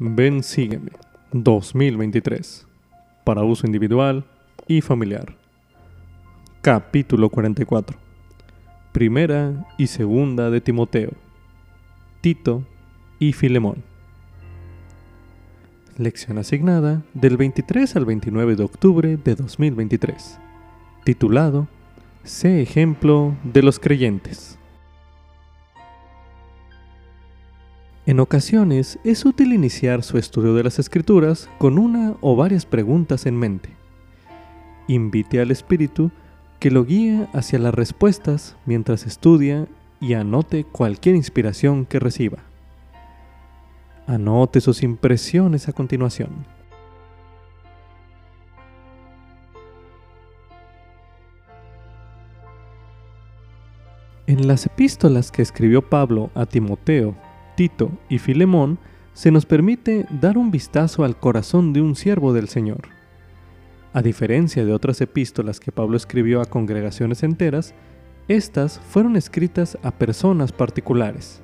Ven, sígueme 2023 para uso individual y familiar. Capítulo 44. Primera y segunda de Timoteo, Tito y Filemón. Lección asignada del 23 al 29 de octubre de 2023. Titulado Sé ejemplo de los creyentes. En ocasiones es útil iniciar su estudio de las escrituras con una o varias preguntas en mente. Invite al espíritu que lo guíe hacia las respuestas mientras estudia y anote cualquier inspiración que reciba. Anote sus impresiones a continuación. En las epístolas que escribió Pablo a Timoteo, Tito y Filemón, se nos permite dar un vistazo al corazón de un siervo del Señor. A diferencia de otras epístolas que Pablo escribió a congregaciones enteras, estas fueron escritas a personas particulares,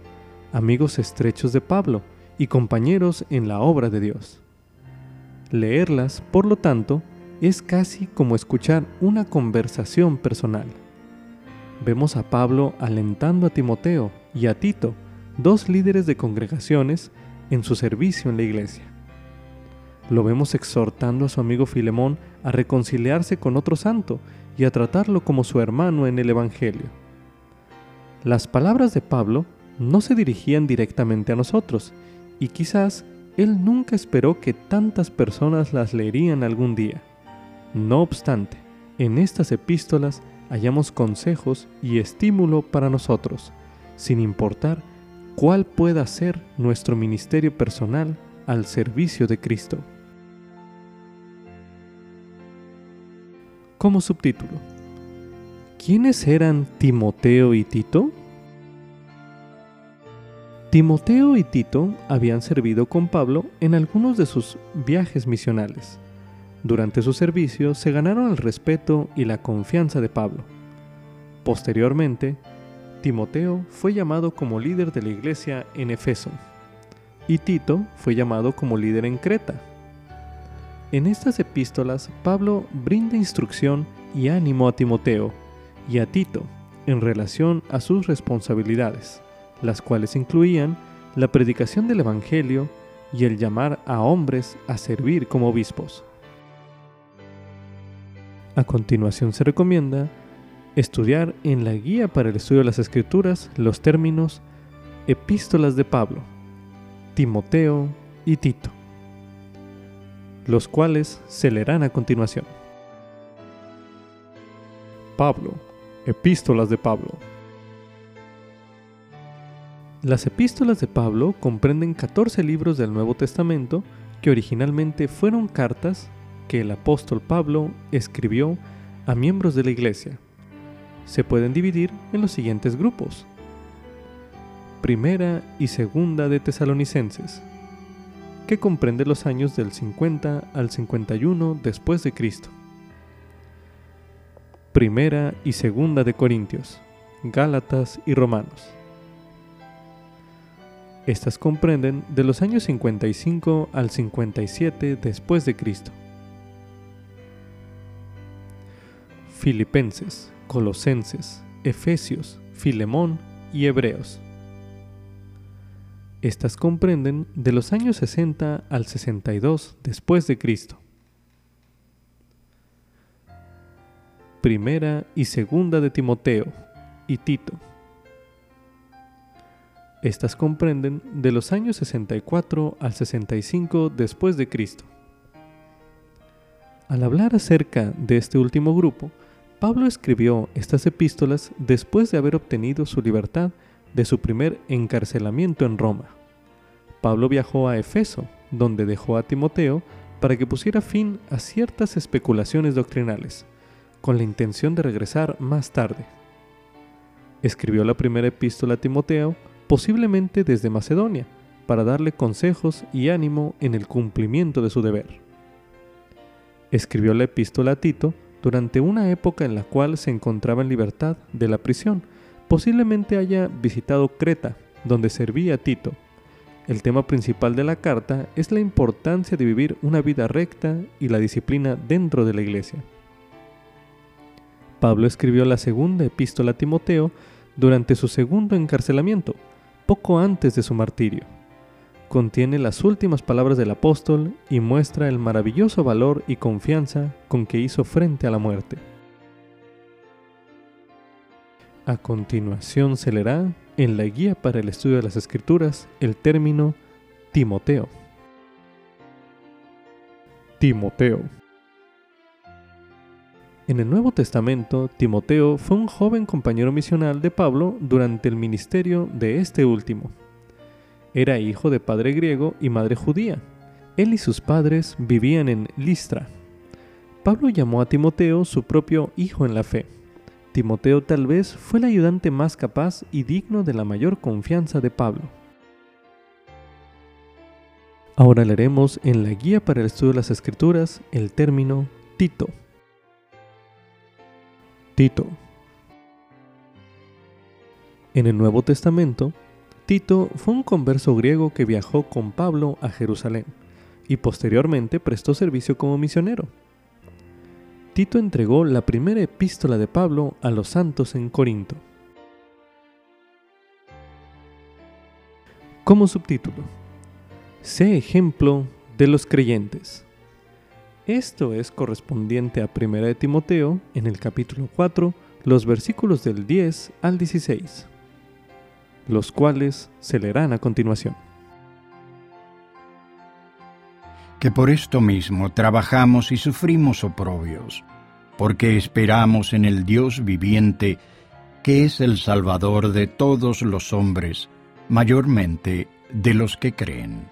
amigos estrechos de Pablo, y compañeros en la obra de Dios. Leerlas, por lo tanto, es casi como escuchar una conversación personal. Vemos a Pablo alentando a Timoteo y a Tito, dos líderes de congregaciones, en su servicio en la iglesia. Lo vemos exhortando a su amigo Filemón a reconciliarse con otro santo y a tratarlo como su hermano en el Evangelio. Las palabras de Pablo no se dirigían directamente a nosotros, y quizás él nunca esperó que tantas personas las leerían algún día. No obstante, en estas epístolas hallamos consejos y estímulo para nosotros, sin importar cuál pueda ser nuestro ministerio personal al servicio de Cristo. Como subtítulo, ¿quiénes eran Timoteo y Tito? Timoteo y Tito habían servido con Pablo en algunos de sus viajes misionales. Durante su servicio se ganaron el respeto y la confianza de Pablo. Posteriormente, Timoteo fue llamado como líder de la iglesia en Efeso y Tito fue llamado como líder en Creta. En estas epístolas, Pablo brinda instrucción y ánimo a Timoteo y a Tito en relación a sus responsabilidades las cuales incluían la predicación del Evangelio y el llamar a hombres a servir como obispos. A continuación se recomienda estudiar en la guía para el estudio de las escrituras los términos epístolas de Pablo, Timoteo y Tito, los cuales se leerán a continuación. Pablo, epístolas de Pablo. Las epístolas de Pablo comprenden 14 libros del Nuevo Testamento que originalmente fueron cartas que el apóstol Pablo escribió a miembros de la iglesia. Se pueden dividir en los siguientes grupos. Primera y segunda de Tesalonicenses, que comprende los años del 50 al 51 después de Cristo. Primera y segunda de Corintios, Gálatas y Romanos estas comprenden de los años 55 al 57 después de Cristo. Filipenses, Colosenses, Efesios, Filemón y Hebreos. Estas comprenden de los años 60 al 62 después de Cristo. Primera y segunda de Timoteo y Tito. Estas comprenden de los años 64 al 65 después de Cristo. Al hablar acerca de este último grupo, Pablo escribió estas epístolas después de haber obtenido su libertad de su primer encarcelamiento en Roma. Pablo viajó a Efeso, donde dejó a Timoteo para que pusiera fin a ciertas especulaciones doctrinales, con la intención de regresar más tarde. Escribió la primera epístola a Timoteo posiblemente desde Macedonia, para darle consejos y ánimo en el cumplimiento de su deber. Escribió la epístola a Tito durante una época en la cual se encontraba en libertad de la prisión. Posiblemente haya visitado Creta, donde servía a Tito, El tema principal de la carta es la importancia de vivir una vida recta y la disciplina dentro de la iglesia. Pablo escribió la segunda epístola a Timoteo durante su segundo encarcelamiento, poco antes de su martirio. Contiene las últimas palabras del apóstol y muestra el maravilloso valor y confianza con que hizo frente a la muerte. A continuación se leerá en la guía para el estudio de las escrituras el término Timoteo. Timoteo. En el Nuevo Testamento, Timoteo fue un joven compañero misional de Pablo durante el ministerio de este último. Era hijo de padre griego y madre judía. Él y sus padres vivían en Listra. Pablo llamó a Timoteo su propio hijo en la fe Timoteo tal vez fue el ayudante más capaz y digno de la mayor confianza de Pablo. Ahora leeremos en la guía para el estudio de las escrituras el término Tito. Tito. En el Nuevo Testamento, Tito fue un converso griego que viajó con Pablo a Jerusalén y posteriormente prestó servicio como misionero. Tito entregó la primera epístola de Pablo a los santos en Corinto. Como subtítulo, Sé ejemplo de los creyentes. Esto es correspondiente a 1 de Timoteo en el capítulo 4, los versículos del 10 al 16, los cuales se leerán a continuación. que por esto mismo trabajamos y sufrimos oprobios, porque esperamos en el Dios viviente, que es el Salvador de todos los hombres, mayormente de los que creen.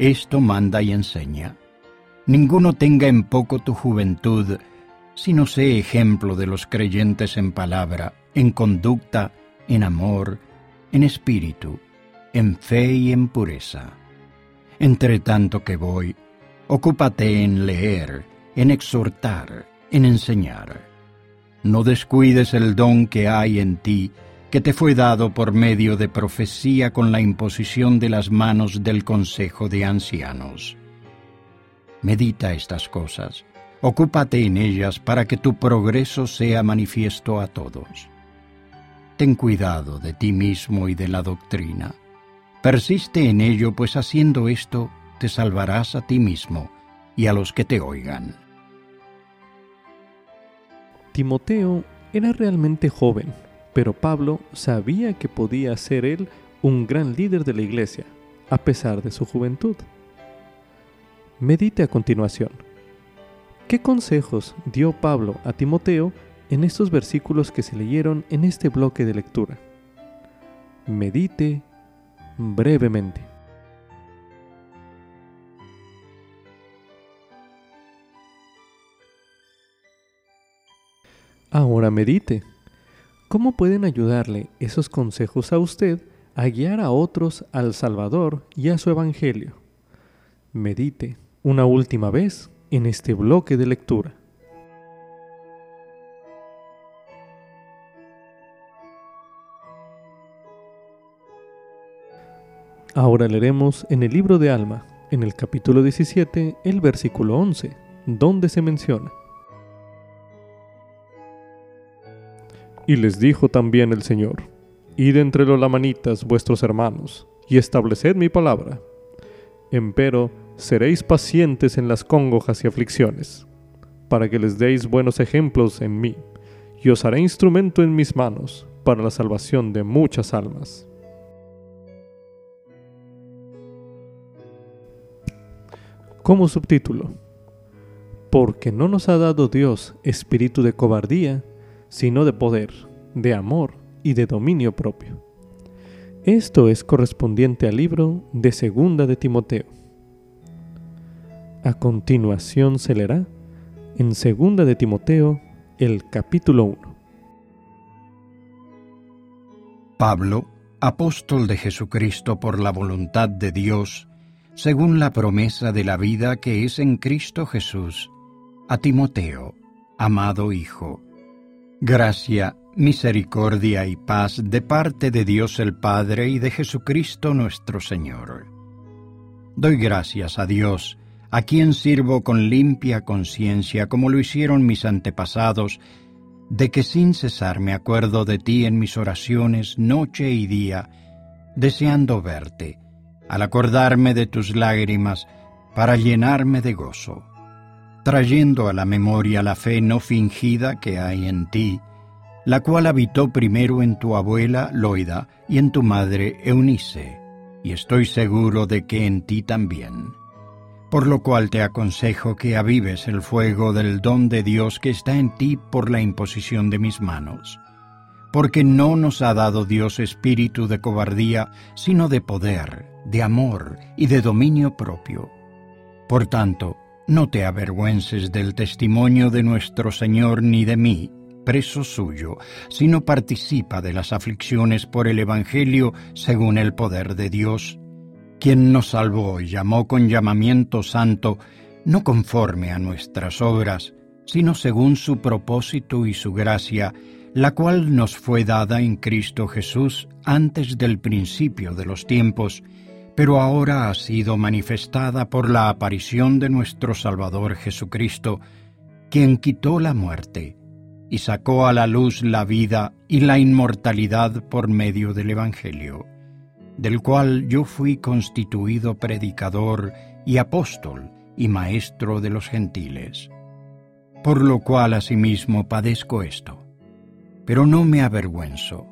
Esto manda y enseña. Ninguno tenga en poco tu juventud, sino sé ejemplo de los creyentes en palabra, en conducta, en amor, en espíritu, en fe y en pureza. Entre tanto que voy, Ocúpate en leer, en exhortar, en enseñar. No descuides el don que hay en ti, que te fue dado por medio de profecía con la imposición de las manos del Consejo de Ancianos. Medita estas cosas, ocúpate en ellas para que tu progreso sea manifiesto a todos. Ten cuidado de ti mismo y de la doctrina. Persiste en ello, pues haciendo esto te salvarás a ti mismo y a los que te oigan. Timoteo era realmente joven, pero Pablo sabía que podía ser él un gran líder de la iglesia, a pesar de su juventud. Medite a continuación. ¿Qué consejos dio Pablo a Timoteo en estos versículos que se leyeron en este bloque de lectura? Medite brevemente. Ahora medite. ¿Cómo pueden ayudarle esos consejos a usted a guiar a otros al Salvador y a su Evangelio? Medite una última vez en este bloque de lectura. Ahora leeremos en el libro de Alma, en el capítulo 17, el versículo 11, donde se menciona. Y les dijo también el Señor, Id entre los lamanitas vuestros hermanos, y estableced mi palabra. Empero seréis pacientes en las congojas y aflicciones, para que les deis buenos ejemplos en mí, y os haré instrumento en mis manos para la salvación de muchas almas. Como subtítulo, porque no nos ha dado Dios espíritu de cobardía, sino de poder, de amor y de dominio propio. Esto es correspondiente al libro de Segunda de Timoteo. A continuación se leerá en Segunda de Timoteo el capítulo 1. Pablo, apóstol de Jesucristo por la voluntad de Dios, según la promesa de la vida que es en Cristo Jesús, a Timoteo, amado Hijo Gracia, misericordia y paz de parte de Dios el Padre y de Jesucristo nuestro Señor. Doy gracias a Dios, a quien sirvo con limpia conciencia, como lo hicieron mis antepasados, de que sin cesar me acuerdo de ti en mis oraciones noche y día, deseando verte, al acordarme de tus lágrimas, para llenarme de gozo, trayendo a la memoria la fe no fingida que hay en ti, la cual habitó primero en tu abuela Loida y en tu madre Eunice, y estoy seguro de que en ti también. Por lo cual te aconsejo que avives el fuego del don de Dios que está en ti por la imposición de mis manos. Porque no nos ha dado Dios espíritu de cobardía, sino de poder, de amor y de dominio propio. Por tanto, no te avergüences del testimonio de nuestro Señor ni de mí, preso suyo, sino participa de las aflicciones por el Evangelio según el poder de Dios, quien nos salvó y llamó con llamamiento santo, no conforme a nuestras obras, sino según su propósito y su gracia, la cual nos fue dada en Cristo Jesús antes del principio de los tiempos, pero ahora ha sido manifestada por la aparición de nuestro Salvador Jesucristo, quien quitó la muerte, y sacó a la luz la vida y la inmortalidad por medio del Evangelio, del cual yo fui constituido predicador y apóstol y maestro de los gentiles. Por lo cual asimismo padezco esto, pero no me avergüenzo,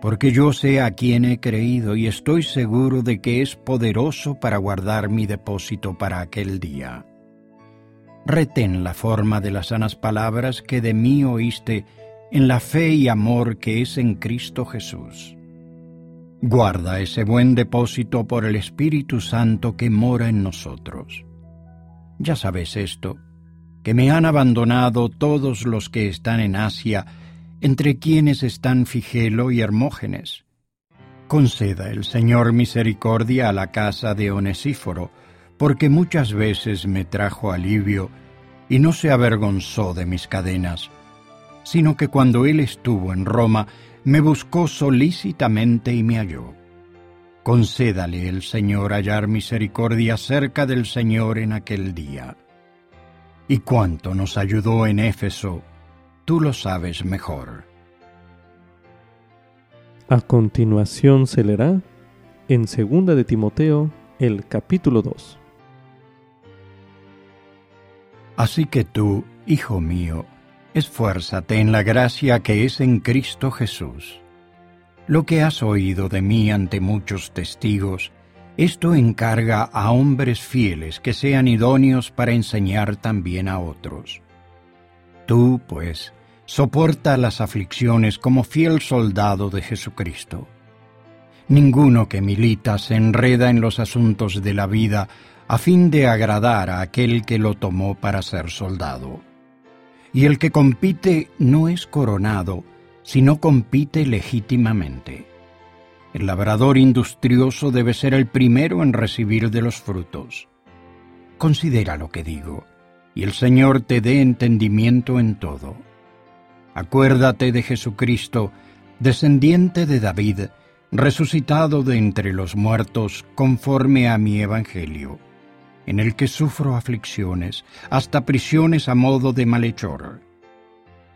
porque yo sé a quién he creído y estoy seguro de que es poderoso para guardar mi depósito para aquel día retén la forma de las sanas palabras que de mí oíste en la fe y amor que es en Cristo Jesús. Guarda ese buen depósito por el Espíritu Santo que mora en nosotros. Ya sabes esto, que me han abandonado todos los que están en Asia, entre quienes están Figelo y Hermógenes. Conceda el Señor misericordia a la casa de Onesíforo, porque muchas veces me trajo alivio y no se avergonzó de mis cadenas, sino que cuando él estuvo en Roma, me buscó solícitamente y me halló. Concédale el Señor hallar misericordia cerca del Señor en aquel día. Y cuánto nos ayudó en Éfeso, tú lo sabes mejor. A continuación se leerá en 2 de Timoteo el capítulo 2. Así que tú, hijo mío, esfuérzate en la gracia que es en Cristo Jesús. Lo que has oído de mí ante muchos testigos, esto encarga a hombres fieles que sean idóneos para enseñar también a otros. Tú, pues, soporta las aflicciones como fiel soldado de Jesucristo. Ninguno que milita se enreda en los asuntos de la vida a fin de agradar a aquel que lo tomó para ser soldado. Y el que compite no es coronado, sino compite legítimamente. El labrador industrioso debe ser el primero en recibir de los frutos. Considera lo que digo, y el Señor te dé entendimiento en todo. Acuérdate de Jesucristo, descendiente de David, resucitado de entre los muertos conforme a mi Evangelio en el que sufro aflicciones, hasta prisiones a modo de malhechor.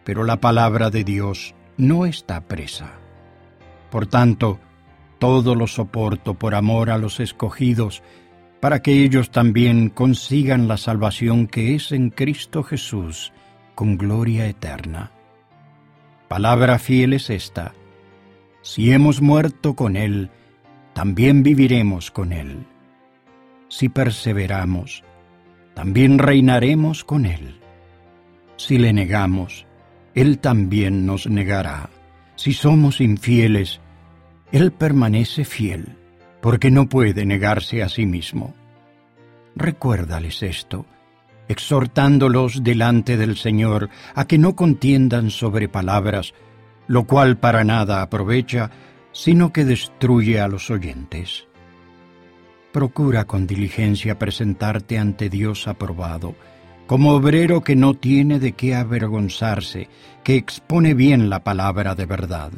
Pero la palabra de Dios no está presa. Por tanto, todo lo soporto por amor a los escogidos, para que ellos también consigan la salvación que es en Cristo Jesús, con gloria eterna. Palabra fiel es esta. Si hemos muerto con Él, también viviremos con Él si perseveramos, también reinaremos con Él. Si le negamos, Él también nos negará. Si somos infieles, Él permanece fiel, porque no puede negarse a sí mismo. Recuérdales esto, exhortándolos delante del Señor a que no contiendan sobre palabras, lo cual para nada aprovecha, sino que destruye a los oyentes procura con diligencia presentarte ante Dios aprobado, como obrero que no tiene de qué avergonzarse, que expone bien la palabra de verdad.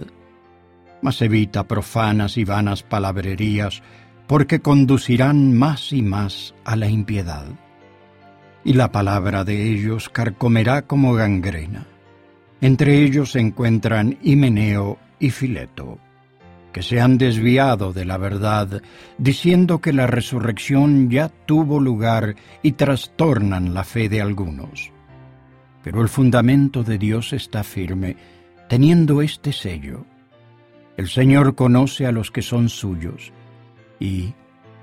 Mas evita profanas y vanas palabrerías, porque conducirán más y más a la impiedad. Y la palabra de ellos carcomerá como gangrena. Entre ellos se encuentran Himeneo y Fileto, que se han desviado de la verdad, diciendo que la resurrección ya tuvo lugar y trastornan la fe de algunos. Pero el fundamento de Dios está firme, teniendo este sello. El Señor conoce a los que son suyos, y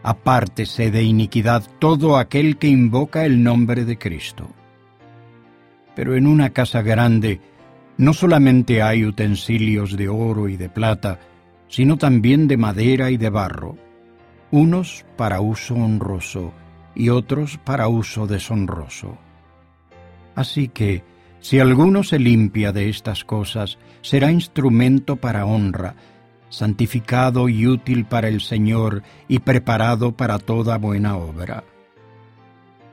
apártese de iniquidad todo aquel que invoca el nombre de Cristo. Pero en una casa grande no solamente hay utensilios de oro y de plata, sino también de madera y de barro, unos para uso honroso y otros para uso deshonroso. Así que, si alguno se limpia de estas cosas, será instrumento para honra, santificado y útil para el Señor y preparado para toda buena obra.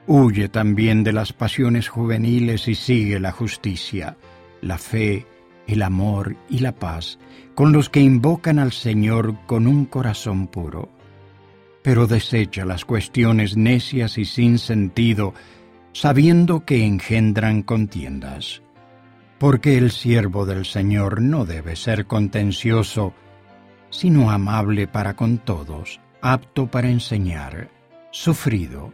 Huye también de las pasiones juveniles y sigue la justicia, la fe, el amor y la paz con los que invocan al Señor con un corazón puro. Pero desecha las cuestiones necias y sin sentido, sabiendo que engendran contiendas. Porque el siervo del Señor no debe ser contencioso, sino amable para con todos, apto para enseñar, sufrido,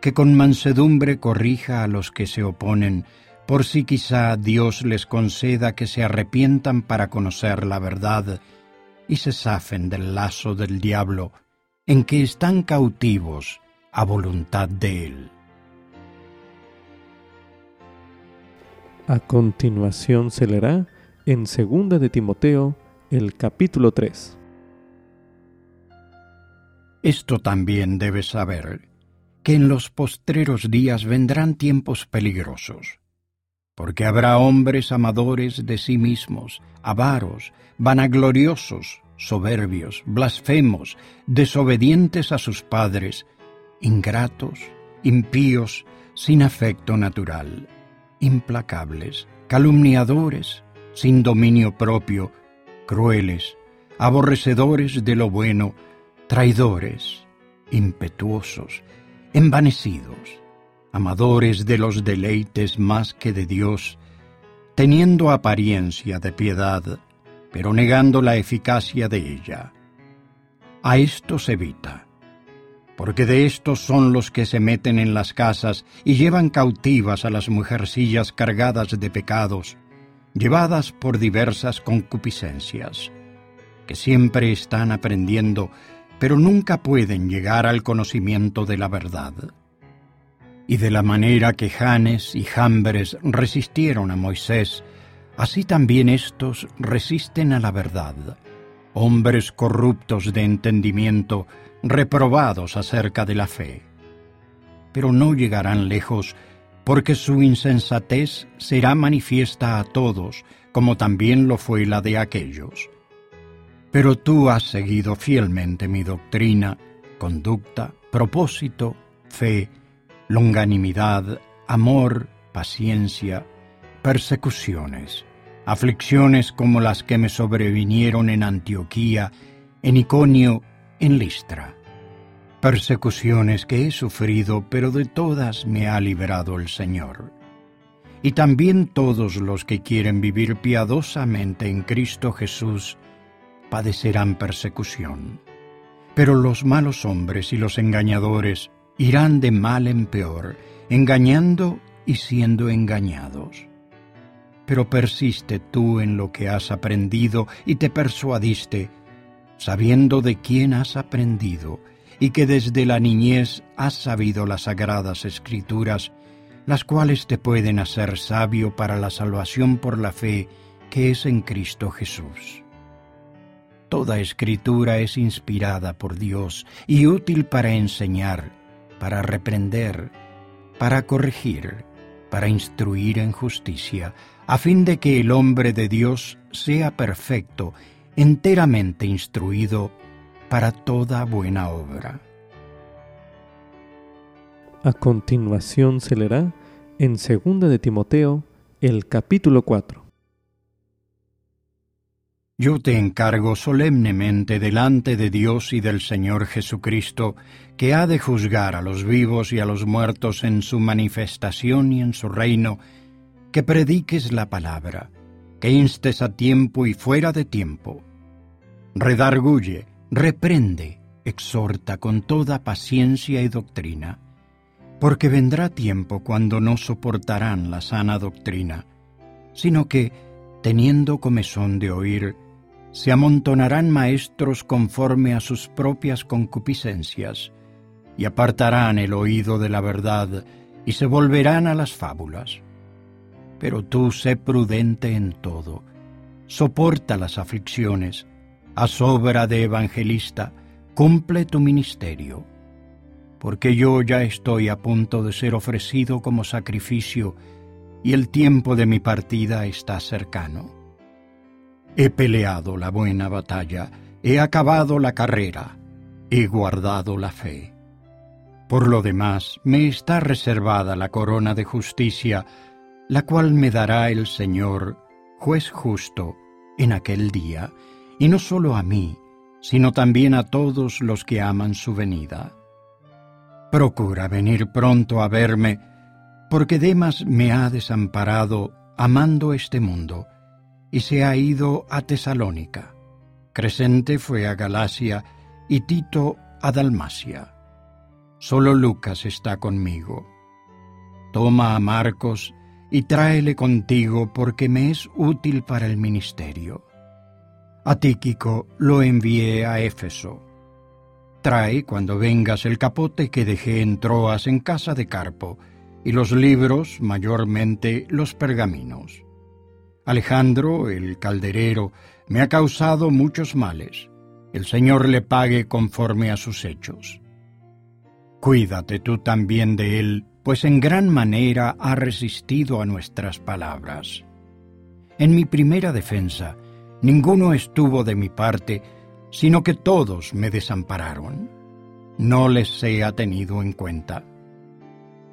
que con mansedumbre corrija a los que se oponen, por si quizá Dios les conceda que se arrepientan para conocer la verdad y se zafen del lazo del diablo en que están cautivos a voluntad de Él. A continuación se leerá en 2 de Timoteo el capítulo 3. Esto también debes saber, que en los postreros días vendrán tiempos peligrosos, porque habrá hombres amadores de sí mismos, avaros, vanagloriosos, soberbios, blasfemos, desobedientes a sus padres, ingratos, impíos, sin afecto natural implacables, calumniadores, sin dominio propio, crueles, aborrecedores de lo bueno, traidores, impetuosos, envanecidos, amadores de los deleites más que de Dios, teniendo apariencia de piedad, pero negando la eficacia de ella. A se evita porque de estos son los que se meten en las casas y llevan cautivas a las mujercillas cargadas de pecados, llevadas por diversas concupiscencias, que siempre están aprendiendo, pero nunca pueden llegar al conocimiento de la verdad. Y de la manera que Janes y Jambres resistieron a Moisés, así también estos resisten a la verdad, hombres corruptos de entendimiento, reprobados acerca de la fe. Pero no llegarán lejos, porque su insensatez será manifiesta a todos, como también lo fue la de aquellos. Pero tú has seguido fielmente mi doctrina, conducta, propósito, fe, longanimidad, amor, paciencia, persecuciones, aflicciones como las que me sobrevinieron en Antioquía, en Iconio en Listra. Persecuciones que he sufrido, pero de todas me ha liberado el Señor. Y también todos los que quieren vivir piadosamente en Cristo Jesús padecerán persecución. Pero los malos hombres y los engañadores irán de mal en peor, engañando y siendo engañados. Pero persiste tú en lo que has aprendido y te persuadiste, sabiendo de quién has aprendido y que desde la niñez has sabido las sagradas escrituras, las cuales te pueden hacer sabio para la salvación por la fe que es en Cristo Jesús. Toda escritura es inspirada por Dios y útil para enseñar, para reprender, para corregir, para instruir en justicia, a fin de que el hombre de Dios sea perfecto enteramente instruido para toda buena obra. A continuación se leerá en 2 de Timoteo el capítulo 4. Yo te encargo solemnemente delante de Dios y del Señor Jesucristo, que ha de juzgar a los vivos y a los muertos en su manifestación y en su reino, que prediques la palabra, que instes a tiempo y fuera de tiempo. Redarguye, reprende, exhorta con toda paciencia y doctrina, porque vendrá tiempo cuando no soportarán la sana doctrina, sino que, teniendo comezón de oír, se amontonarán maestros conforme a sus propias concupiscencias, y apartarán el oído de la verdad, y se volverán a las fábulas. Pero tú sé prudente en todo, soporta las aflicciones, a sobra de evangelista, cumple tu ministerio, porque yo ya estoy a punto de ser ofrecido como sacrificio, y el tiempo de mi partida está cercano. He peleado la buena batalla, he acabado la carrera, he guardado la fe. Por lo demás, me está reservada la corona de justicia, la cual me dará el Señor, juez justo, en aquel día, y no solo a mí, sino también a todos los que aman su venida. Procura venir pronto a verme, porque Demas me ha desamparado amando este mundo, y se ha ido a Tesalónica. Crescente fue a Galacia y Tito a Dalmacia. Solo Lucas está conmigo. Toma a Marcos y tráele contigo porque me es útil para el ministerio. A Tíquico lo envié a Éfeso. Trae cuando vengas el capote que dejé en Troas en casa de Carpo, y los libros, mayormente los pergaminos. Alejandro, el calderero, me ha causado muchos males. El Señor le pague conforme a sus hechos. Cuídate tú también de él, pues en gran manera ha resistido a nuestras palabras. En mi primera defensa, ninguno estuvo de mi parte, sino que todos me desampararon. No les he tenido en cuenta.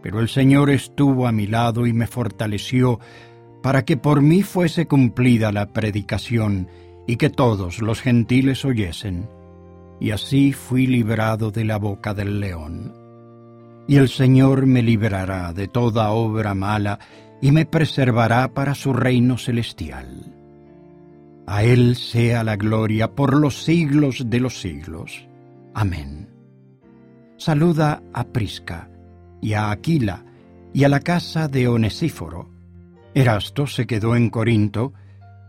Pero el Señor estuvo a mi lado y me fortaleció, para que por mí fuese cumplida la predicación y que todos los gentiles oyesen. Y así fui librado de la boca del león. Y el Señor me librará de toda obra mala y me preservará para su reino celestial. A Él sea la gloria por los siglos de los siglos. Amén. Saluda a Prisca y a Aquila y a la casa de Onesíforo Erasto se quedó en Corinto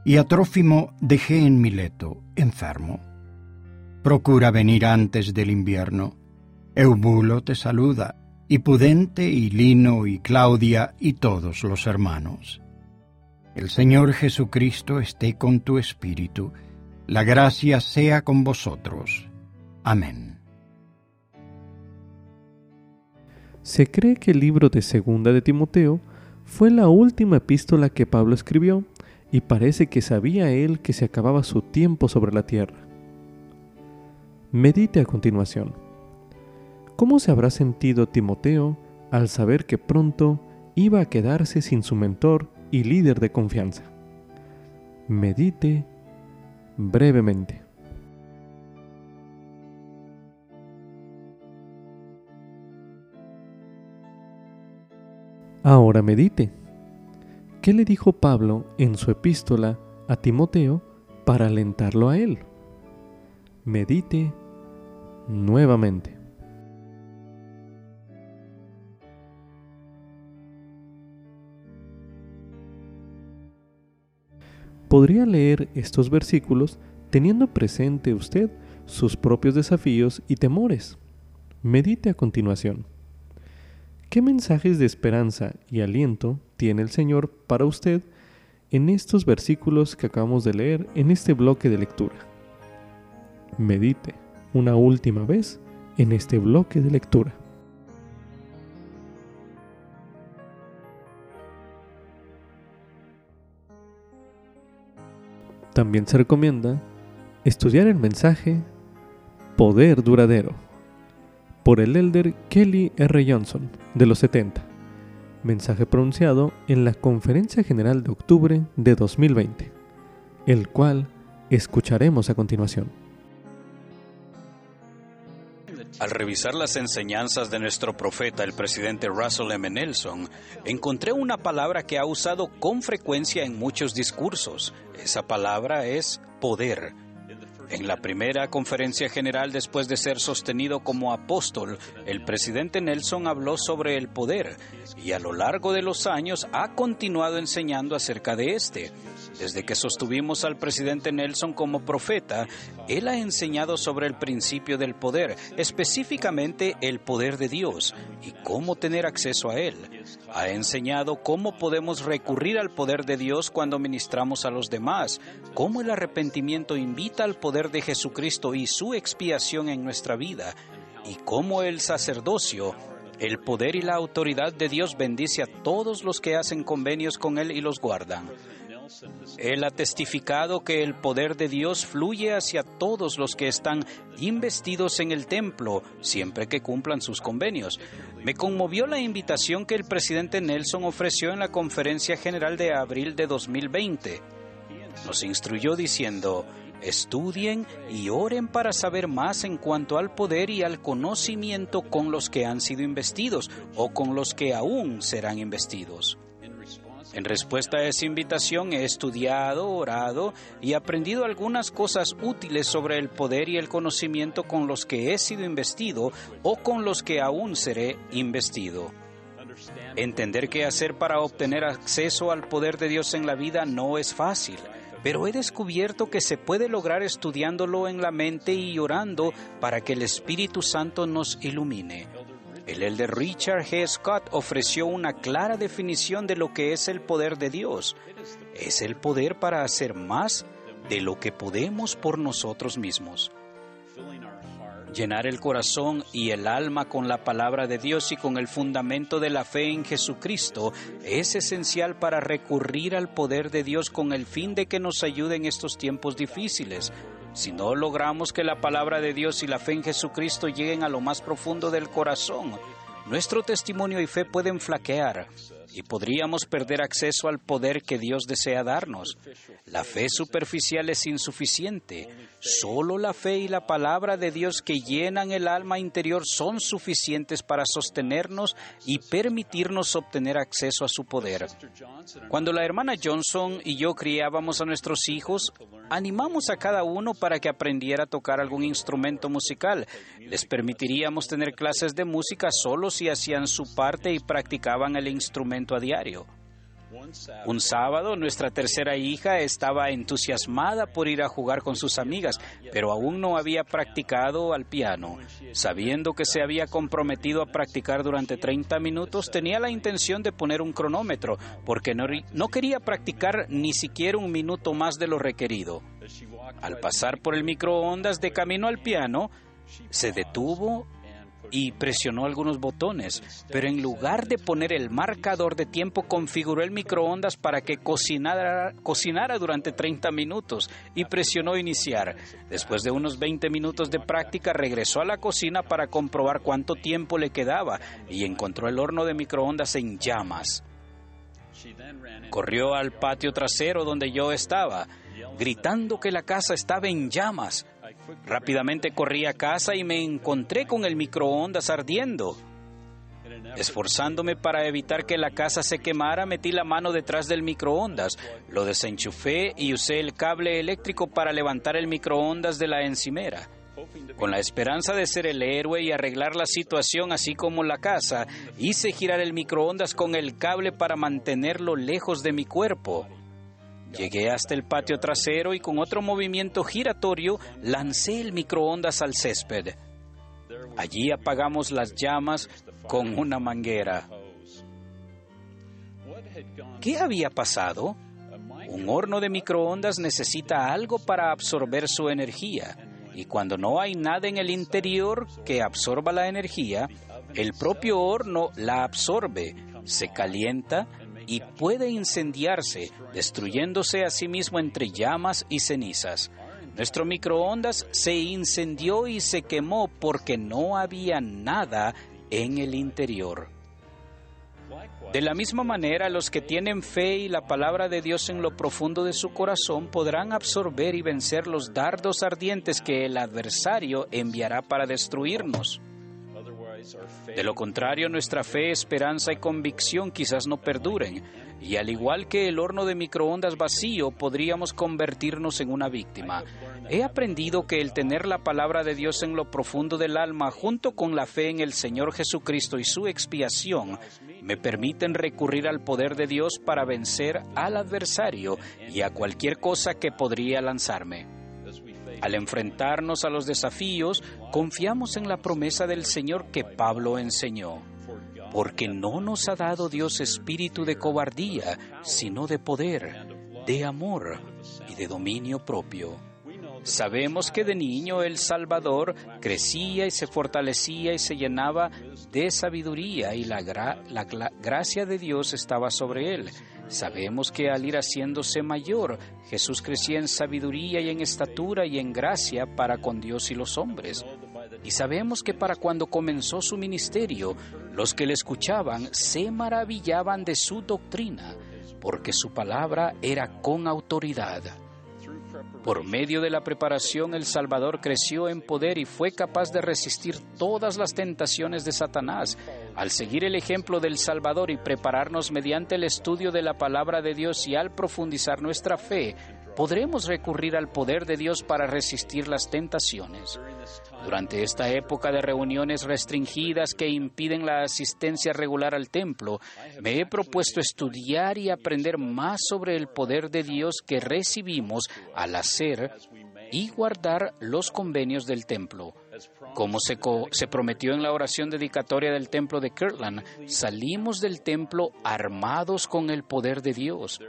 y a Trófimo dejé en Mileto, enfermo. Procura venir antes del invierno. Eubulo te saluda, y Pudente y Lino y Claudia y todos los hermanos. El Señor Jesucristo esté con tu espíritu. La gracia sea con vosotros. Amén. Se cree que el libro de Segunda de Timoteo fue la última epístola que Pablo escribió y parece que sabía él que se acababa su tiempo sobre la tierra. Medite a continuación. ¿Cómo se habrá sentido Timoteo al saber que pronto iba a quedarse sin su mentor y líder de confianza? Medite brevemente. Ahora medite. ¿Qué le dijo Pablo en su epístola a Timoteo para alentarlo a él? Medite nuevamente. Podría leer estos versículos teniendo presente usted sus propios desafíos y temores. Medite a continuación. ¿Qué mensajes de esperanza y aliento tiene el Señor para usted en estos versículos que acabamos de leer en este bloque de lectura? Medite una última vez en este bloque de lectura. También se recomienda estudiar el mensaje Poder Duradero por el elder Kelly R. Johnson de los 70, mensaje pronunciado en la Conferencia General de octubre de 2020, el cual escucharemos a continuación. Al revisar las enseñanzas de nuestro profeta, el presidente Russell M. Nelson, encontré una palabra que ha usado con frecuencia en muchos discursos. Esa palabra es poder. En la primera conferencia general después de ser sostenido como apóstol, el presidente Nelson habló sobre el poder y a lo largo de los años ha continuado enseñando acerca de este. Desde que sostuvimos al presidente Nelson como profeta, él ha enseñado sobre el principio del poder, específicamente el poder de Dios y cómo tener acceso a él. Ha enseñado cómo podemos recurrir al poder de Dios cuando ministramos a los demás, cómo el arrepentimiento invita al poder de Jesucristo y su expiación en nuestra vida, y cómo el sacerdocio el poder y la autoridad de Dios bendice a todos los que hacen convenios con Él y los guardan. Él ha testificado que el poder de Dios fluye hacia todos los que están investidos en el templo, siempre que cumplan sus convenios. Me conmovió la invitación que el presidente Nelson ofreció en la Conferencia General de abril de 2020. Nos instruyó diciendo, estudien y oren para saber más en cuanto al poder y al conocimiento con los que han sido investidos o con los que aún serán investidos. En respuesta a esa invitación he estudiado, orado y aprendido algunas cosas útiles sobre el poder y el conocimiento con los que he sido investido o con los que aún seré investido. Entender qué hacer para obtener acceso al poder de Dios en la vida no es fácil, pero he descubierto que se puede lograr estudiándolo en la mente y orando para que el Espíritu Santo nos ilumine. El elder Richard G. Scott ofreció una clara definición de lo que es el poder de Dios. Es el poder para hacer más de lo que podemos por nosotros mismos. Llenar el corazón y el alma con la palabra de Dios y con el fundamento de la fe en Jesucristo es esencial para recurrir al poder de Dios con el fin de que nos ayude en estos tiempos difíciles. Si no logramos que la palabra de Dios y la fe en Jesucristo lleguen a lo más profundo del corazón, nuestro testimonio y fe pueden flaquear y podríamos perder acceso al poder que Dios desea darnos. La fe superficial es insuficiente. Solo la fe y la palabra de Dios que llenan el alma interior son suficientes para sostenernos y permitirnos obtener acceso a su poder. Cuando la hermana Johnson y yo criábamos a nuestros hijos, animamos a cada uno para que aprendiera a tocar algún instrumento musical. Les permitiríamos tener clases de música solo si hacían su parte y practicaban el instrumento a diario. Un sábado nuestra tercera hija estaba entusiasmada por ir a jugar con sus amigas, pero aún no había practicado al piano. Sabiendo que se había comprometido a practicar durante 30 minutos, tenía la intención de poner un cronómetro, porque no, no quería practicar ni siquiera un minuto más de lo requerido. Al pasar por el microondas de camino al piano, se detuvo y presionó algunos botones, pero en lugar de poner el marcador de tiempo configuró el microondas para que cocinara, durante 30 minutos y presionó iniciar. Después de unos 20 minutos de práctica regresó a la cocina para comprobar cuánto tiempo le quedaba y encontró el horno de microondas en llamas. Corrió al patio trasero donde yo estaba, gritando que la casa estaba en llamas. Rápidamente corrí a casa y me encontré con el microondas ardiendo. Esforzándome para evitar que la casa se quemara, metí la mano detrás del microondas, lo desenchufé y usé el cable eléctrico para levantar el microondas de la encimera. Con la esperanza de ser el héroe y arreglar la situación así como la casa, hice girar el microondas con el cable para mantenerlo lejos de mi cuerpo. Llegué hasta el patio trasero y con otro movimiento giratorio lancé el microondas al césped. Allí apagamos las llamas con una manguera. ¿Qué había pasado? Un horno de microondas necesita algo para absorber su energía y cuando no hay nada en el interior que absorba la energía, el propio horno la absorbe, se calienta y puede incendiarse, destruyéndose a sí mismo entre llamas y cenizas. Nuestro microondas se incendió y se quemó porque no había nada en el interior. De la misma manera, los que tienen fe y la palabra de Dios en lo profundo de su corazón podrán absorber y vencer los dardos ardientes que el adversario enviará para destruirnos. De lo contrario, nuestra fe, esperanza y convicción quizás no perduren, y al igual que el horno de microondas vacío, podríamos convertirnos en una víctima. He aprendido que el tener la palabra de Dios en lo profundo del alma, junto con la fe en el Señor Jesucristo y su expiación, me permiten recurrir al poder de Dios para vencer al adversario y a cualquier cosa que podría lanzarme. Al enfrentarnos a los desafíos, confiamos en la promesa del Señor que Pablo enseñó. Porque no nos ha dado Dios espíritu de cobardía, sino de poder, de amor y de dominio propio. Sabemos que de niño el Salvador crecía y se fortalecía y se llenaba de sabiduría y la, gracia de Dios estaba sobre él. Sabemos que al ir haciéndose mayor, Jesús crecía en sabiduría y en estatura y en gracia para con Dios y los hombres. Y sabemos que para cuando comenzó su ministerio, los que le escuchaban se maravillaban de su doctrina, porque su palabra era con autoridad. Por medio de la preparación, el Salvador creció en poder y fue capaz de resistir todas las tentaciones de Satanás. Al seguir el ejemplo del Salvador y prepararnos mediante el estudio de la palabra de Dios y al profundizar nuestra fe, podremos recurrir al poder de Dios para resistir las tentaciones. Durante esta época de reuniones restringidas que impiden la asistencia regular al templo, me he propuesto estudiar y aprender más sobre el poder de Dios que recibimos al hacer y guardar los convenios del templo. Como se, prometió en la oración dedicatoria del templo de Kirtland, salimos del templo armados con el poder de Dios.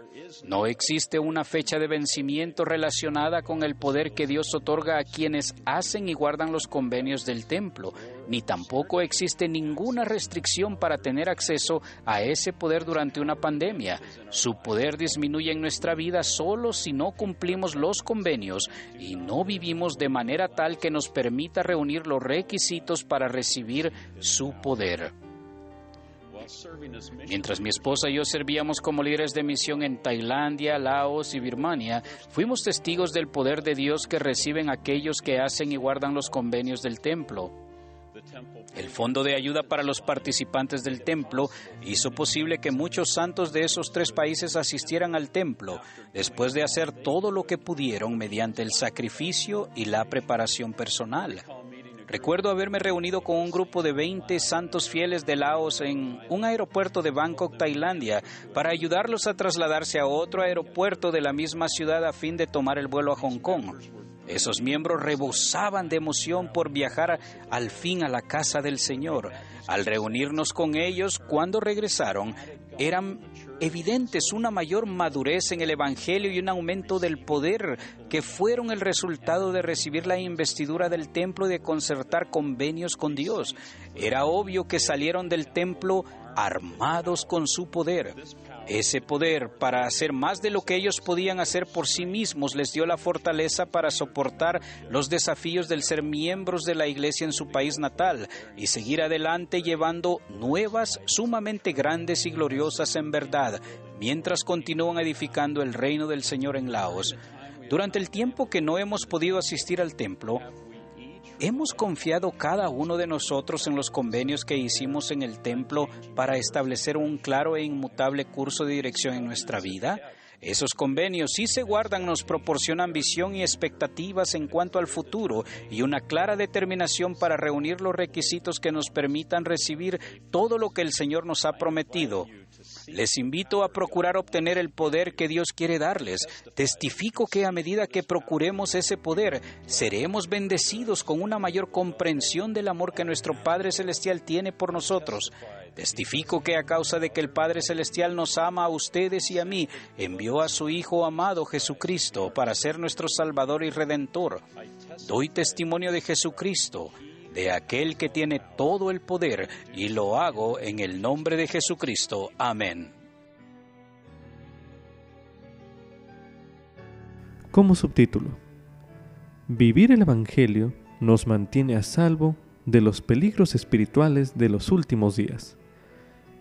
No existe una fecha de vencimiento relacionada con el poder que Dios otorga a quienes hacen y guardan los convenios del templo, ni tampoco existe ninguna restricción para tener acceso a ese poder durante una pandemia. Su poder disminuye en nuestra vida solo si no cumplimos los convenios y no vivimos de manera tal que nos permita reunir los requisitos para recibir su poder. Mientras mi esposa y yo servíamos como líderes de misión en Tailandia, Laos y Birmania, fuimos testigos del poder de Dios que reciben aquellos que hacen y guardan los convenios del templo. El Fondo de Ayuda para los participantes del templo hizo posible que muchos santos de esos tres países asistieran al templo, después de hacer todo lo que pudieron mediante el sacrificio y la preparación personal. Recuerdo haberme reunido con un grupo de 20 santos fieles de Laos en un aeropuerto de Bangkok, Tailandia, para ayudarlos a trasladarse a otro aeropuerto de la misma ciudad a fin de tomar el vuelo a Hong Kong. Esos miembros rebosaban de emoción por viajar al fin a la casa del Señor. Al reunirnos con ellos, cuando regresaron, eran evidentes una mayor madurez en el Evangelio y un aumento del poder que fueron el resultado de recibir la investidura del templo y de concertar convenios con Dios. Era obvio que salieron del templo armados con su poder. Ese poder para hacer más de lo que ellos podían hacer por sí mismos les dio la fortaleza para soportar los desafíos del ser miembros de la iglesia en su país natal y seguir adelante llevando nuevas sumamente grandes y gloriosas en verdad, mientras continúan edificando el reino del Señor en Laos. Durante el tiempo que no hemos podido asistir al templo, ¿Hemos confiado cada uno de nosotros en los convenios que hicimos en el templo para establecer un claro e inmutable curso de dirección en nuestra vida? Esos convenios, si se guardan, nos proporcionan visión y expectativas en cuanto al futuro y una clara determinación para reunir los requisitos que nos permitan recibir todo lo que el Señor nos ha prometido. Les invito a procurar obtener el poder que Dios quiere darles. Testifico que a medida que procuremos ese poder, seremos bendecidos con una mayor comprensión del amor que nuestro Padre Celestial tiene por nosotros. Testifico que a causa de que el Padre Celestial nos ama a ustedes y a mí, envió a su Hijo amado Jesucristo para ser nuestro Salvador y Redentor. Doy testimonio de Jesucristo de aquel que tiene todo el poder, y lo hago en el nombre de Jesucristo. Amén. Como subtítulo, Vivir el Evangelio nos mantiene a salvo de los peligros espirituales de los últimos días.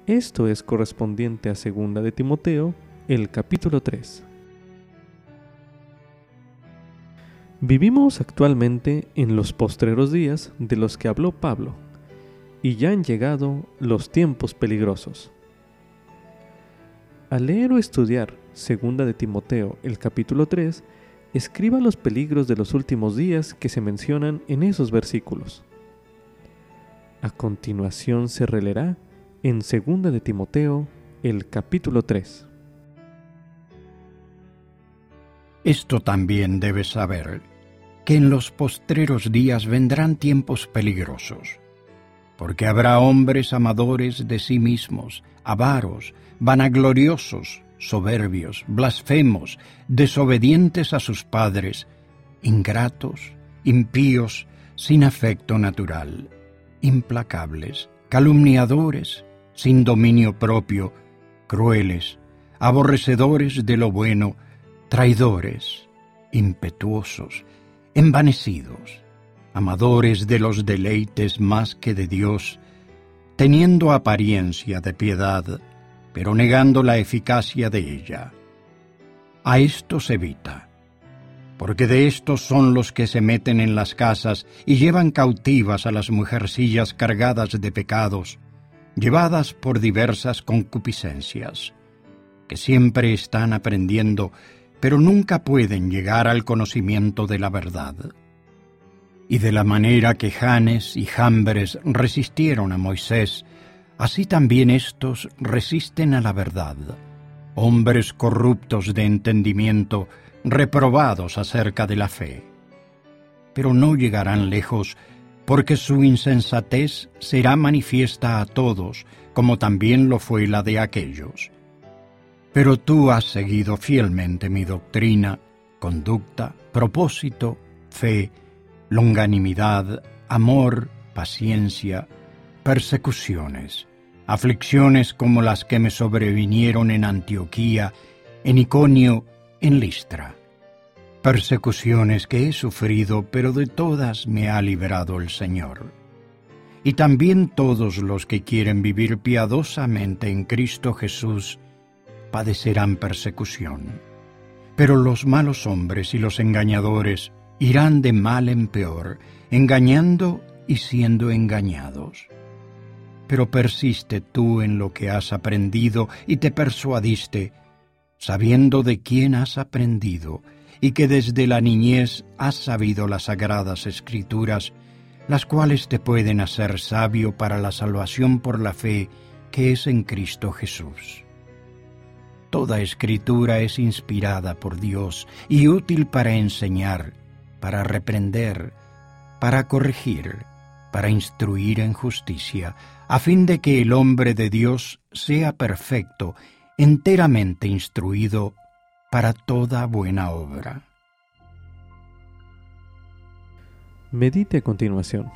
Esto es correspondiente a 2 de Timoteo, el capítulo 3. Vivimos actualmente en los postreros días de los que habló Pablo, y ya han llegado los tiempos peligrosos. Al leer o estudiar 2 de Timoteo, el capítulo 3, escriba los peligros de los últimos días que se mencionan en esos versículos. A continuación se releerá en 2 de Timoteo, el capítulo 3. Esto también debes saber, que en los postreros días vendrán tiempos peligrosos, porque habrá hombres amadores de sí mismos, avaros, vanagloriosos, soberbios, blasfemos, desobedientes a sus padres, ingratos, impíos, sin afecto natural, implacables, calumniadores, sin dominio propio, crueles, aborrecedores de lo bueno, traidores, impetuosos, envanecidos, amadores de los deleites más que de Dios, teniendo apariencia de piedad, pero negando la eficacia de ella. A estos evita, porque de estos son los que se meten en las casas y llevan cautivas a las mujercillas cargadas de pecados, llevadas por diversas concupiscencias, que siempre están aprendiendo, pero nunca pueden llegar al conocimiento de la verdad. Y de la manera que Janes y Jambres resistieron a Moisés, así también éstos resisten a la verdad, hombres corruptos de entendimiento, reprobados acerca de la fe. Pero no llegarán lejos porque su insensatez será manifiesta a todos, como también lo fue la de aquellos. Pero tú has seguido fielmente mi doctrina, conducta, propósito, fe, longanimidad, amor, paciencia, persecuciones, aflicciones como las que me sobrevinieron en Antioquía, en Iconio, en Listra persecuciones que he sufrido, pero de todas me ha liberado el Señor. Y también todos los que quieren vivir piadosamente en Cristo Jesús padecerán persecución. Pero los malos hombres y los engañadores irán de mal en peor, engañando y siendo engañados. Pero persiste tú en lo que has aprendido y te persuadiste, sabiendo de quién has aprendido, y que desde la niñez has sabido las sagradas escrituras, las cuales te pueden hacer sabio para la salvación por la fe que es en Cristo Jesús. Toda escritura es inspirada por Dios y útil para enseñar, para reprender, para corregir, para instruir en justicia, a fin de que el hombre de Dios sea perfecto, enteramente instruido para toda buena obra. Medite a continuación.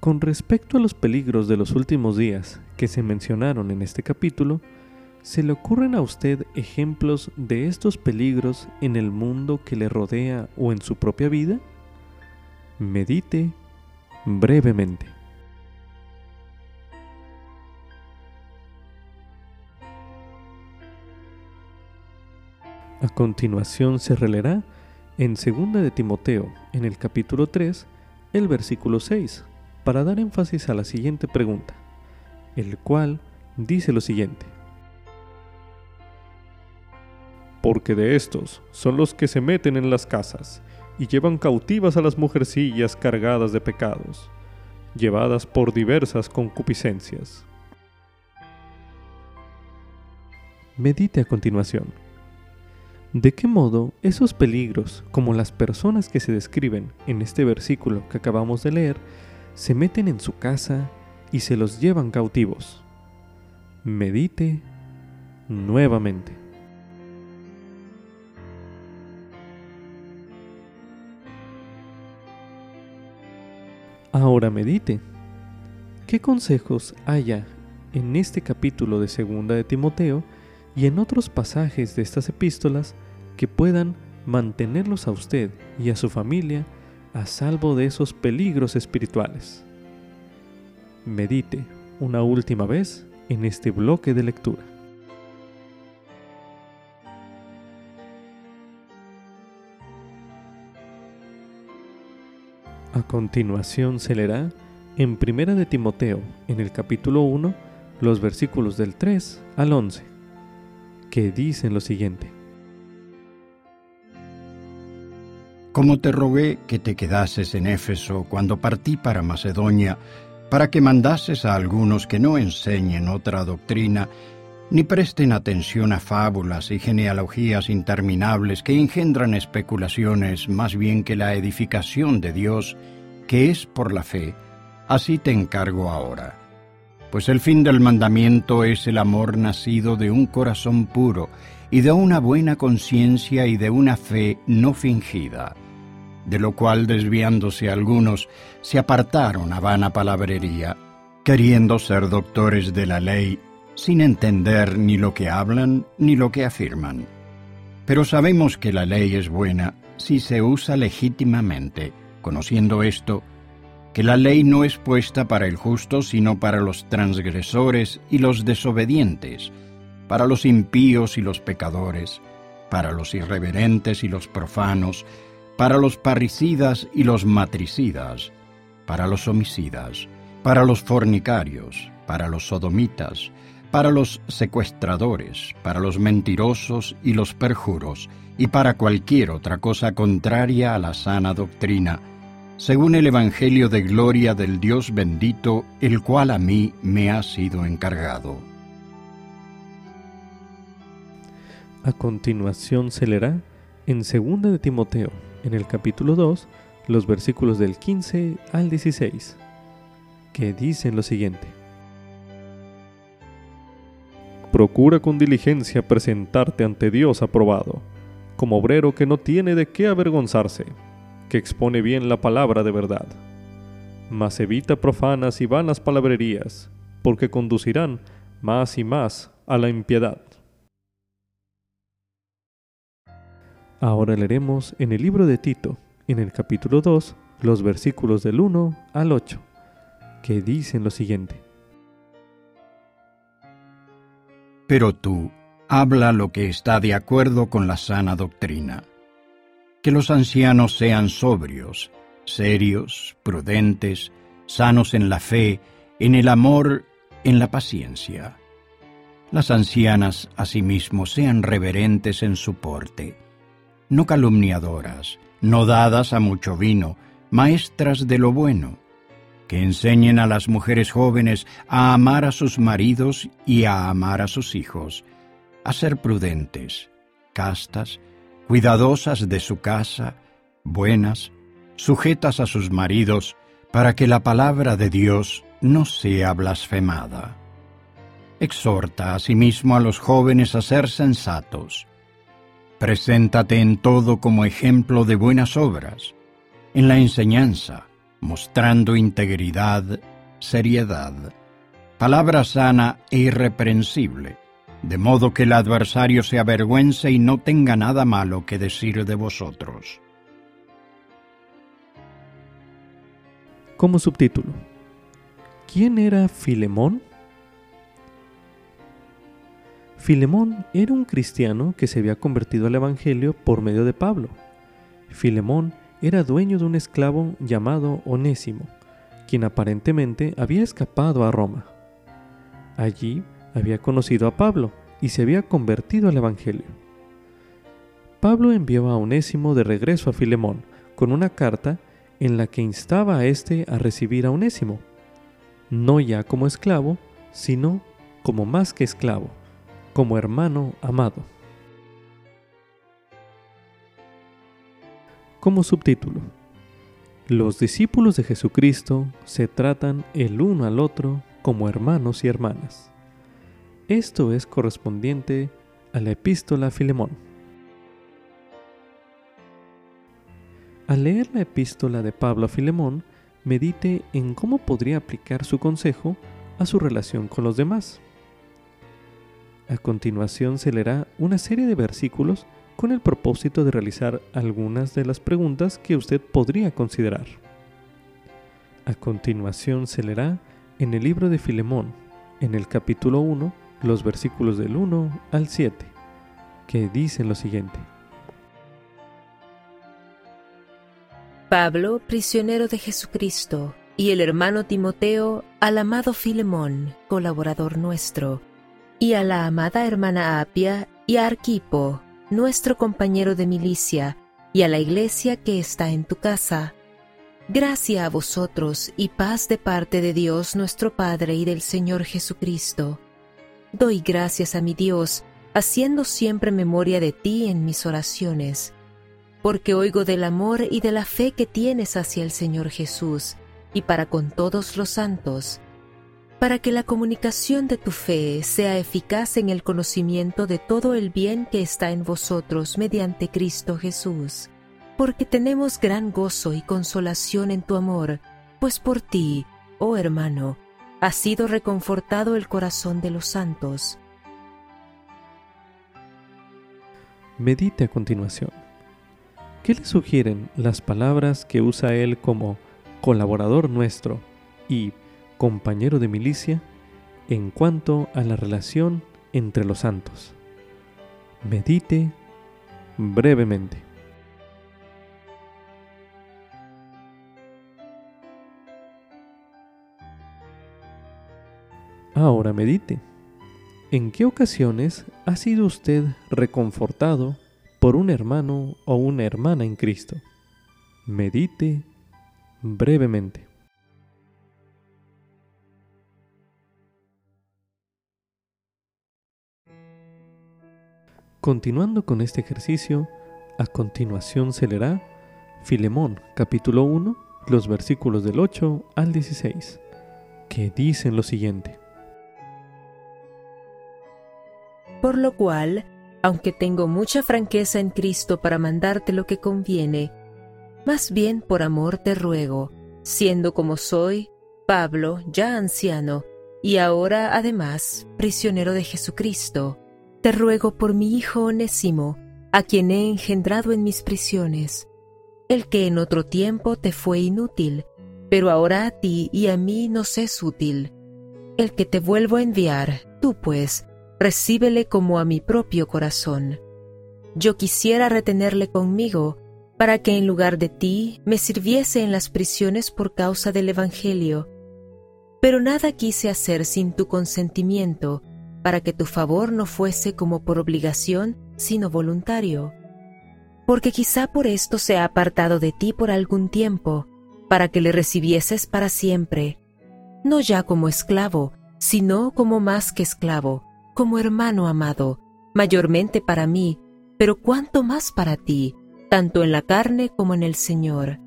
Con respecto a los peligros de los últimos días que se mencionaron en este capítulo, ¿se le ocurren a usted ejemplos de estos peligros en el mundo que le rodea o en su propia vida? Medite brevemente. A continuación se releerá en 2 de Timoteo, en el capítulo 3, el versículo 6, para dar énfasis a la siguiente pregunta, el cual dice lo siguiente. Porque de estos son los que se meten en las casas y llevan cautivas a las mujercillas cargadas de pecados, llevadas por diversas concupiscencias. Medite a continuación. ¿De qué modo esos peligros, como las personas que se describen en este versículo que acabamos de leer, se meten en su casa y se los llevan cautivos? Medite nuevamente. Ahora medite. ¿Qué consejos haya en este capítulo de Segunda de Timoteo y en otros pasajes de estas epístolas que puedan mantenerlos a usted y a su familia a salvo de esos peligros espirituales. Medite una última vez en este bloque de lectura. A continuación se leerá en Primera de Timoteo, en el capítulo 1, los versículos del 3 al 11, que dicen lo siguiente. Como te rogué que te quedases en Éfeso cuando partí para Macedonia, para que mandases a algunos que no enseñen otra doctrina, ni presten atención a fábulas y genealogías interminables que engendran especulaciones más bien que la edificación de Dios, que es por la fe, así te encargo ahora. Pues el fin del mandamiento es el amor nacido de un corazón puro y de una buena conciencia y de una fe no fingida de lo cual desviándose algunos se apartaron a vana palabrería, queriendo ser doctores de la ley, sin entender ni lo que hablan ni lo que afirman. Pero sabemos que la ley es buena si se usa legítimamente, conociendo esto, que la ley no es puesta para el justo, sino para los transgresores y los desobedientes, para los impíos y los pecadores, para los irreverentes y los profanos, para los parricidas y los matricidas, para los homicidas, para los fornicarios, para los sodomitas, para los secuestradores, para los mentirosos y los perjuros, y para cualquier otra cosa contraria a la sana doctrina, según el Evangelio de gloria del Dios bendito, el cual a mí me ha sido encargado. A continuación se leerá en 2 de Timoteo en el capítulo 2 los versículos del 15 al 16, que dicen lo siguiente. Procura con diligencia presentarte ante Dios aprobado, como obrero que no tiene de qué avergonzarse, que expone bien la palabra de verdad. Mas evita profanas y vanas palabrerías, porque conducirán más y más a la impiedad. Ahora leeremos en el libro de Tito, en el capítulo 2, los versículos del 1 al 8, que dicen lo siguiente. Pero tú, habla lo que está de acuerdo con la sana doctrina. Que los ancianos sean sobrios, serios, prudentes, sanos en la fe, en el amor, en la paciencia. Las ancianas asimismo sean reverentes en su porte no calumniadoras, no dadas a mucho vino, maestras de lo bueno, que enseñen a las mujeres jóvenes a amar a sus maridos y a amar a sus hijos, a ser prudentes, castas, cuidadosas de su casa, buenas, sujetas a sus maridos, para que la palabra de Dios no sea blasfemada. Exhorta asimismo a los jóvenes a ser sensatos, Preséntate en todo como ejemplo de buenas obras, en la enseñanza, mostrando integridad, seriedad, palabra sana e irreprensible, de modo que el adversario se avergüence y no tenga nada malo que decir de vosotros. Como subtítulo, ¿quién era Filemón? Filemón era un cristiano que se había convertido al Evangelio por medio de Pablo. Filemón era dueño de un esclavo llamado Onésimo, quien aparentemente había escapado a Roma. Allí había conocido a Pablo y se había convertido al Evangelio. Pablo envió a Onésimo de regreso a Filemón con una carta en la que instaba a éste a recibir a Onésimo, no ya como esclavo, sino como más que esclavo como hermano amado. Como subtítulo, los discípulos de Jesucristo se tratan el uno al otro como hermanos y hermanas. Esto es correspondiente a la epístola a Filemón. Al leer la epístola de Pablo a Filemón, medite en cómo podría aplicar su consejo a su relación con los demás. A continuación se leerá una serie de versículos con el propósito de realizar algunas de las preguntas que usted podría considerar. A continuación se leerá en el libro de Filemón, en el capítulo 1, los versículos del 1 al 7, que dicen lo siguiente. Pablo, prisionero de Jesucristo, y el hermano Timoteo, al amado Filemón, colaborador nuestro, y a la amada hermana Apia y a Arquipo, nuestro compañero de milicia, y a la iglesia que está en tu casa. Gracia a vosotros y paz de parte de Dios nuestro Padre y del Señor Jesucristo. Doy gracias a mi Dios, haciendo siempre memoria de ti en mis oraciones, porque oigo del amor y de la fe que tienes hacia el Señor Jesús y para con todos los santos, para que la comunicación de tu fe sea eficaz en el conocimiento de todo el bien que está en vosotros mediante Cristo Jesús porque tenemos gran gozo y consolación en tu amor, pues por ti, oh hermano, ha sido reconfortado el corazón de los santos. Medite a continuación. ¿Qué le sugieren las palabras que usa él como colaborador nuestro y compañero de milicia en cuanto a la relación entre los santos? Medite brevemente. Ahora medite. ¿En qué ocasiones ha sido usted reconfortado por un hermano o una hermana en Cristo? Medite brevemente. Continuando con este ejercicio, a continuación se leerá Filemón capítulo 1, los versículos del 8 al 16, que dicen lo siguiente. Por lo cual, aunque tengo mucha franqueza en Cristo para mandarte lo que conviene, más bien por amor te ruego, siendo como soy, Pablo, ya anciano, y ahora además prisionero de Jesucristo, te ruego por mi hijo Onésimo, a quien he engendrado en mis prisiones, el que en otro tiempo te fue inútil, pero ahora a ti y a mí nos es útil, el que te vuelvo a enviar, tú pues, recíbele como a mi propio corazón. Yo quisiera retenerle conmigo, para que en lugar de ti me sirviese en las prisiones por causa del Evangelio. Pero nada quise hacer sin tu consentimiento, para que tu favor no fuese como por obligación, sino voluntario. Porque quizá por esto se ha apartado de ti por algún tiempo, para que le recibieses para siempre, no ya como esclavo, sino como más que esclavo, como hermano amado, mayormente para mí, pero cuanto más para ti, tanto en la carne como en el Señor.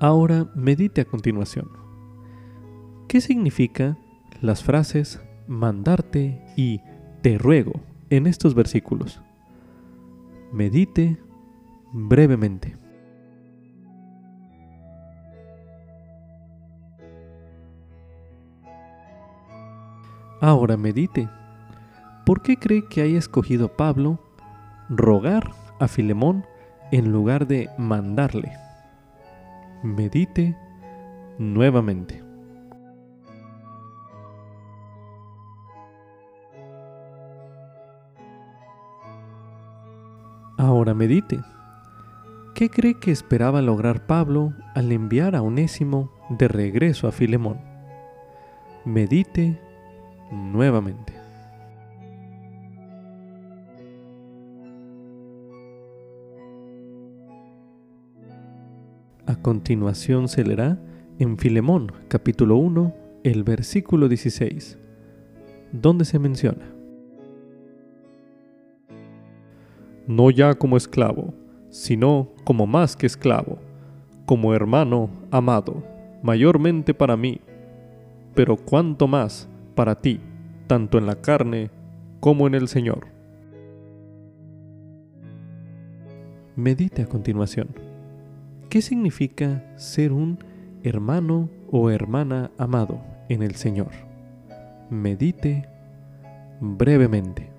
Ahora medite a continuación. ¿Qué significa las frases mandarte y te ruego en estos versículos? Medite brevemente. Ahora medite. ¿Por qué cree que haya escogido Pablo rogar a Filemón en lugar de mandarle? Medite nuevamente. Ahora medite. ¿Qué cree que esperaba lograr Pablo al enviar a Onésimo de regreso a Filemón? Medite nuevamente. A continuación se leerá en Filemón capítulo 1 el versículo 16, donde se menciona, No ya como esclavo, sino como más que esclavo, como hermano amado, mayormente para mí, pero cuanto más para ti, tanto en la carne como en el Señor. Medite a continuación. ¿Qué significa ser un hermano o hermana amado en el Señor? Medite brevemente.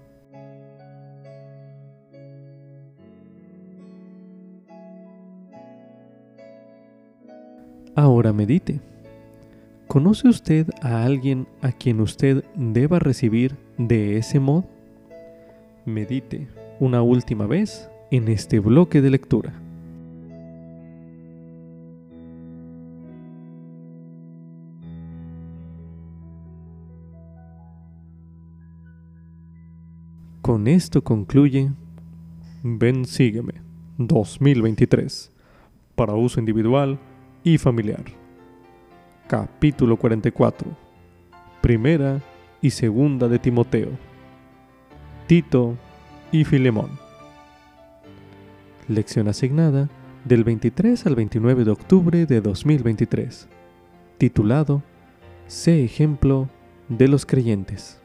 Ahora medite. ¿Conoce usted a alguien a quien usted deba recibir de ese modo? Medite una última vez en este bloque de lectura. Con esto concluye Ven Sígueme 2023 para uso individual y familiar. Capítulo 44. Primera y segunda de Timoteo. Tito y Filemón. Lección asignada del 23 al 29 de octubre de 2023. Titulado Sé ejemplo de los creyentes.